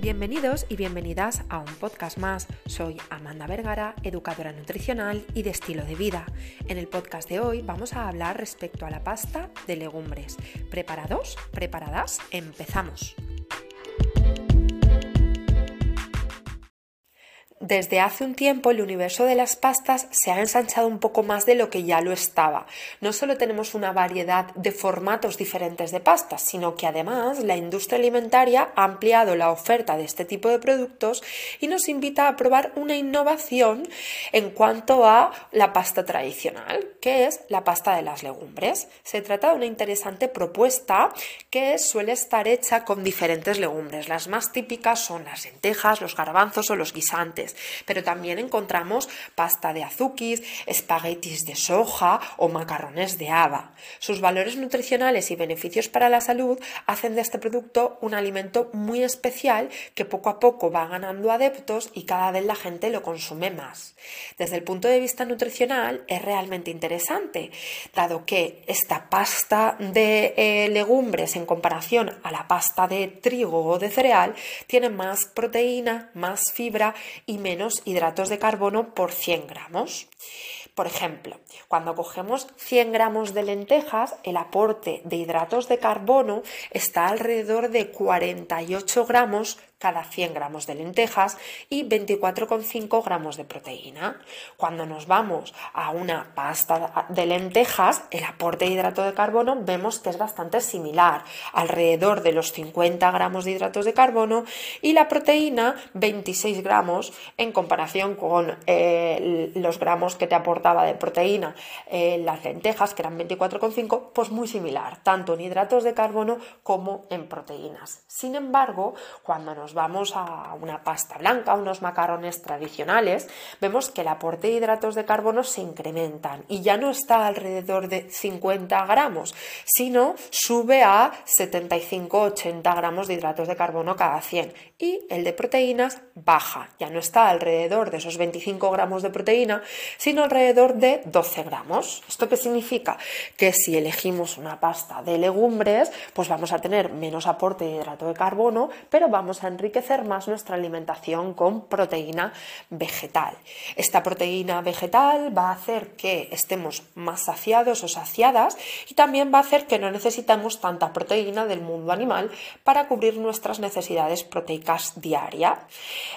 Bienvenidos y bienvenidas a un podcast más. Soy Amanda Vergara, educadora nutricional y de estilo de vida. En el podcast de hoy vamos a hablar respecto a la pasta de legumbres. ¿Preparados? ¿Preparadas? Empezamos. Desde hace un tiempo el universo de las pastas se ha ensanchado un poco más de lo que ya lo estaba. No solo tenemos una variedad de formatos diferentes de pastas, sino que además la industria alimentaria ha ampliado la oferta de este tipo de productos y nos invita a probar una innovación en cuanto a la pasta tradicional, que es la pasta de las legumbres. Se trata de una interesante propuesta que suele estar hecha con diferentes legumbres. Las más típicas son las lentejas, los garbanzos o los guisantes pero también encontramos pasta de azuquis, espaguetis de soja o macarrones de haba. Sus valores nutricionales y beneficios para la salud hacen de este producto un alimento muy especial que poco a poco va ganando adeptos y cada vez la gente lo consume más. Desde el punto de vista nutricional es realmente interesante, dado que esta pasta de eh, legumbres en comparación a la pasta de trigo o de cereal tiene más proteína, más fibra y menos hidratos de carbono por 100 gramos. Por ejemplo, cuando cogemos 100 gramos de lentejas, el aporte de hidratos de carbono está alrededor de 48 gramos cada 100 gramos de lentejas y 24,5 gramos de proteína. Cuando nos vamos a una pasta de lentejas, el aporte de hidrato de carbono vemos que es bastante similar, alrededor de los 50 gramos de hidratos de carbono y la proteína 26 gramos en comparación con eh, los gramos que te de proteína eh, las lentejas, que eran 24,5, pues muy similar, tanto en hidratos de carbono como en proteínas. Sin embargo, cuando nos vamos a una pasta blanca, unos macarrones tradicionales, vemos que el aporte de hidratos de carbono se incrementan y ya no está alrededor de 50 gramos, sino sube a 75-80 gramos de hidratos de carbono cada 100 y el de proteínas baja, ya no está alrededor de esos 25 gramos de proteína, sino alrededor de 12 gramos. ¿Esto qué significa? Que si elegimos una pasta de legumbres, pues vamos a tener menos aporte de hidrato de carbono, pero vamos a enriquecer más nuestra alimentación con proteína vegetal. Esta proteína vegetal va a hacer que estemos más saciados o saciadas y también va a hacer que no necesitamos tanta proteína del mundo animal para cubrir nuestras necesidades proteicas diarias.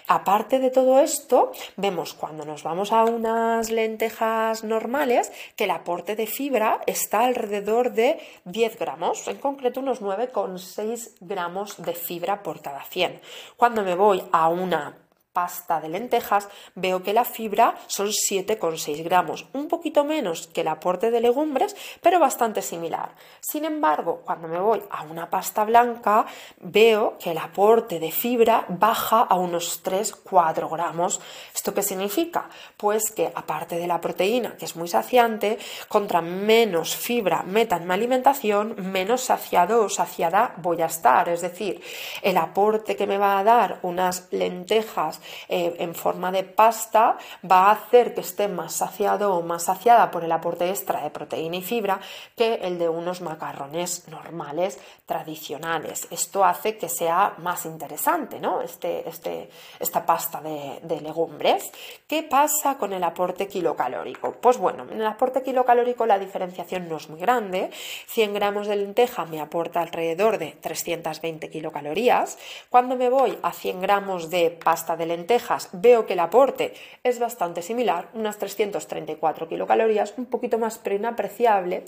Aparte de todo esto, vemos cuando nos vamos a unas lentejas normales que el aporte de fibra está alrededor de 10 gramos, en concreto unos 9,6 gramos de fibra por cada 100. Cuando me voy a una pasta de lentejas, veo que la fibra son 7,6 gramos, un poquito menos que el aporte de legumbres, pero bastante similar. Sin embargo, cuando me voy a una pasta blanca, veo que el aporte de fibra baja a unos 3-4 gramos. ¿Esto qué significa? Pues que aparte de la proteína, que es muy saciante, contra menos fibra meta en mi alimentación, menos saciado o saciada voy a estar. Es decir, el aporte que me va a dar unas lentejas eh, en forma de pasta va a hacer que esté más saciado o más saciada por el aporte extra de proteína y fibra que el de unos macarrones normales tradicionales. Esto hace que sea más interesante ¿no? este, este, esta pasta de, legumbres. ¿Qué pasa con el aporte kilocalórico? Pues bueno, en el aporte kilocalórico la diferenciación no es muy grande. 100 gramos de lenteja me aporta alrededor de 320 kilocalorías. Cuando me voy a 100 gramos de pasta de lentejas veo que el aporte es bastante similar, unas 334 kilocalorías, un poquito más pero inapreciable.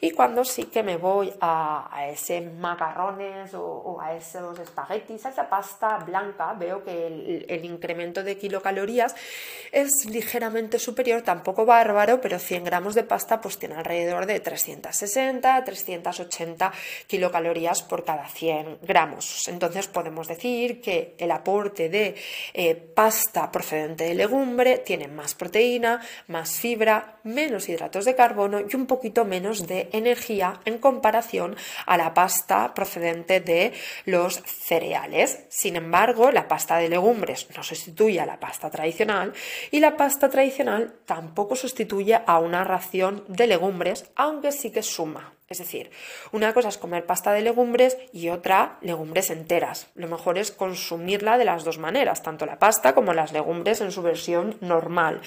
Y cuando sí que me voy a, ese macarrones o, a esos espaguetis, a esa pasta blanca, veo que el, el incremento de kilocalorías es ligeramente superior, tampoco bárbaro, pero 100 gramos de pasta pues tiene alrededor de 360, 380 kilocalorías por cada 100 gramos. Entonces podemos decir que el aporte de eh, pasta procedente de legumbre tiene más proteína, más fibra, menos hidratos de carbono y un poquito menos de energía en comparación a la pasta procedente de los cereales. Sin embargo, la pasta de legumbres no sustituye a la pasta tradicional y la pasta tradicional tampoco sustituye a una ración de legumbres, aunque sí que suma. Es decir, una cosa es comer pasta de legumbres y otra legumbres enteras. Lo mejor es consumirla de las dos maneras, tanto la pasta como las legumbres en su versión normal.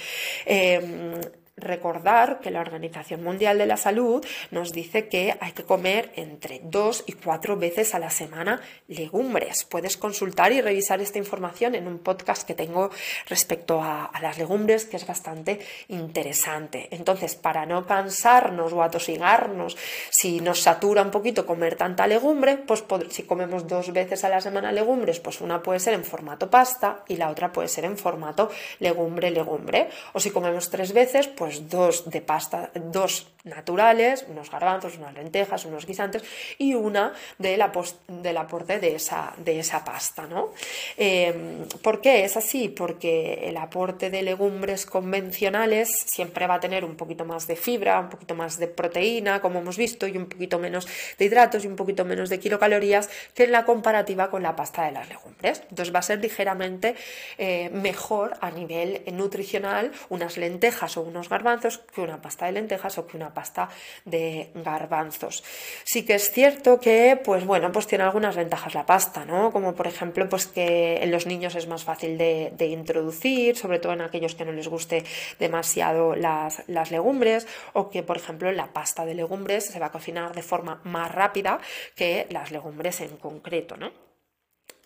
Em, recordar que la Organización Mundial de la Salud nos dice que hay que comer entre dos y cuatro veces a la semana legumbres. Puedes consultar y revisar esta información en un podcast que tengo respecto a, las legumbres, que es bastante interesante. Entonces, para no cansarnos o atosigarnos, si nos satura un poquito comer tanta legumbre, pues si comemos dos veces a la semana legumbres, pues una puede ser en formato pasta y la otra puede ser en formato legumbre-legumbre. O si comemos tres veces, pues dos de pasta, dos naturales, unos garbanzos, unas lentejas, unos guisantes y una del, aporte de esa, de esa pasta. ¿no? Em, ¿Por qué es así? Porque el aporte de legumbres convencionales siempre va a tener un poquito más de fibra, un poquito más de proteína, como hemos visto, y un poquito menos de hidratos y un poquito menos de kilocalorías que en la comparativa con la pasta de las legumbres. Entonces va a ser ligeramente eh, mejor a nivel nutricional unas lentejas o unos garbanzos que una pasta de lentejas o que una pasta de garbanzos. Sí que es cierto que, pues bueno, pues tiene algunas ventajas la pasta, ¿no? Como por ejemplo, pues que en los niños es más fácil de, introducir, sobre todo en aquellos que no les guste demasiado las, las legumbres, o que, por ejemplo, la pasta de legumbres se va a cocinar de forma más rápida que las legumbres en concreto, ¿no?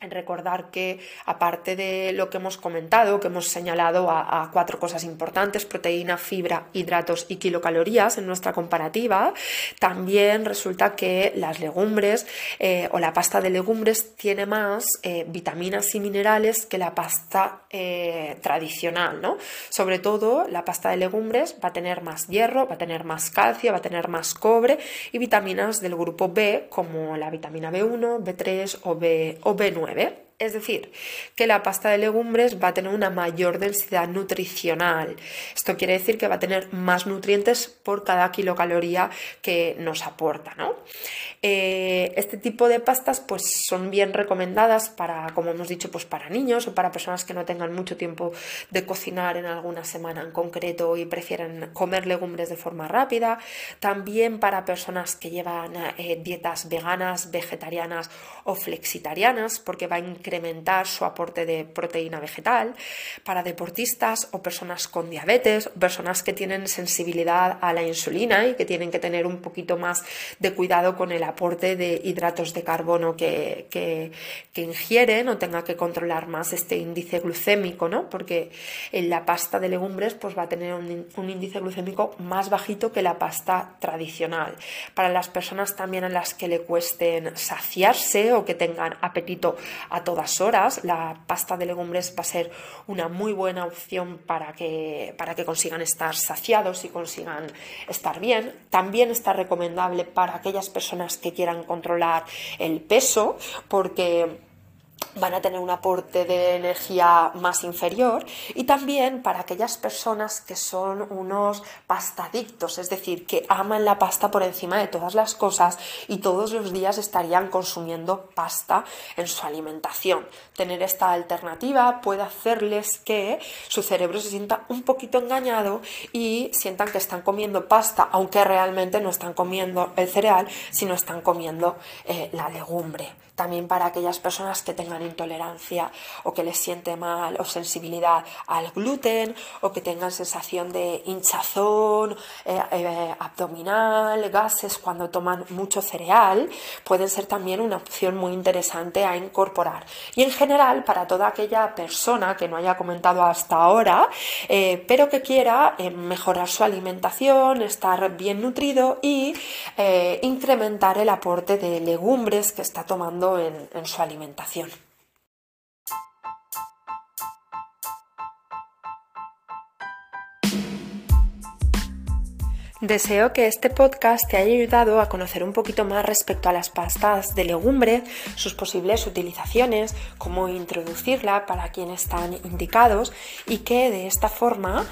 En recordar que aparte de lo que hemos comentado, que hemos señalado a, cuatro cosas importantes, proteína, fibra, hidratos y kilocalorías en nuestra comparativa, también resulta que las legumbres eh, o la pasta de legumbres tiene más eh, vitaminas y minerales que la pasta eh, tradicional, ¿no? Sobre todo la pasta de legumbres va a tener más hierro, va a tener más calcio, va a tener más cobre y vitaminas del grupo B como la vitamina B1, B3 o, B, o B9. 9. Es decir, que la pasta de legumbres va a tener una mayor densidad nutricional. Esto quiere decir que va a tener más nutrientes por cada kilocaloría que nos aporta. ¿no? Eh, este tipo de pastas pues, son bien recomendadas para, como hemos dicho, pues para niños o para personas que no tengan mucho tiempo de cocinar en alguna semana en concreto y prefieren comer legumbres de forma rápida. También para personas que llevan eh, dietas veganas, vegetarianas o flexitarianas, porque va a incrementar su aporte de proteína vegetal. Para deportistas o personas con diabetes, personas que tienen sensibilidad a la insulina y que tienen que tener un poquito más de cuidado con el aporte de hidratos de carbono que, que, ingieren o tenga que controlar más este índice glucémico, ¿no? Porque en la pasta de legumbres pues va a tener un, índice glucémico más bajito que la pasta tradicional. Para las personas también a las que le cuesten saciarse o que tengan apetito a todas horas, la pasta de legumbres va a ser una muy buena opción para que, para que consigan estar saciados y consigan estar bien. También está recomendable para aquellas personas que quieran controlar el peso, porque van a tener un aporte de energía más inferior y también para aquellas personas que son unos pastadictos, es decir, que aman la pasta por encima de todas las cosas y todos los días estarían consumiendo pasta en su alimentación. Tener esta alternativa puede hacerles que su cerebro se sienta un poquito engañado y sientan que están comiendo pasta, aunque realmente no están comiendo el cereal, sino están comiendo eh, la legumbre también para aquellas personas que tengan intolerancia o que les siente mal o sensibilidad al gluten o que tengan sensación de hinchazón eh, eh, abdominal, gases cuando toman mucho cereal, pueden ser también una opción muy interesante a incorporar. Y en general, para toda aquella persona que no haya comentado hasta ahora, eh, pero que quiera mejorar su alimentación, estar bien nutrido y incrementar el aporte de legumbres que está tomando en, su alimentación. Deseo que este podcast te haya ayudado a conocer un poquito más respecto a las pastas de legumbre, sus posibles utilizaciones, cómo introducirla para quienes están indicados y que de esta forma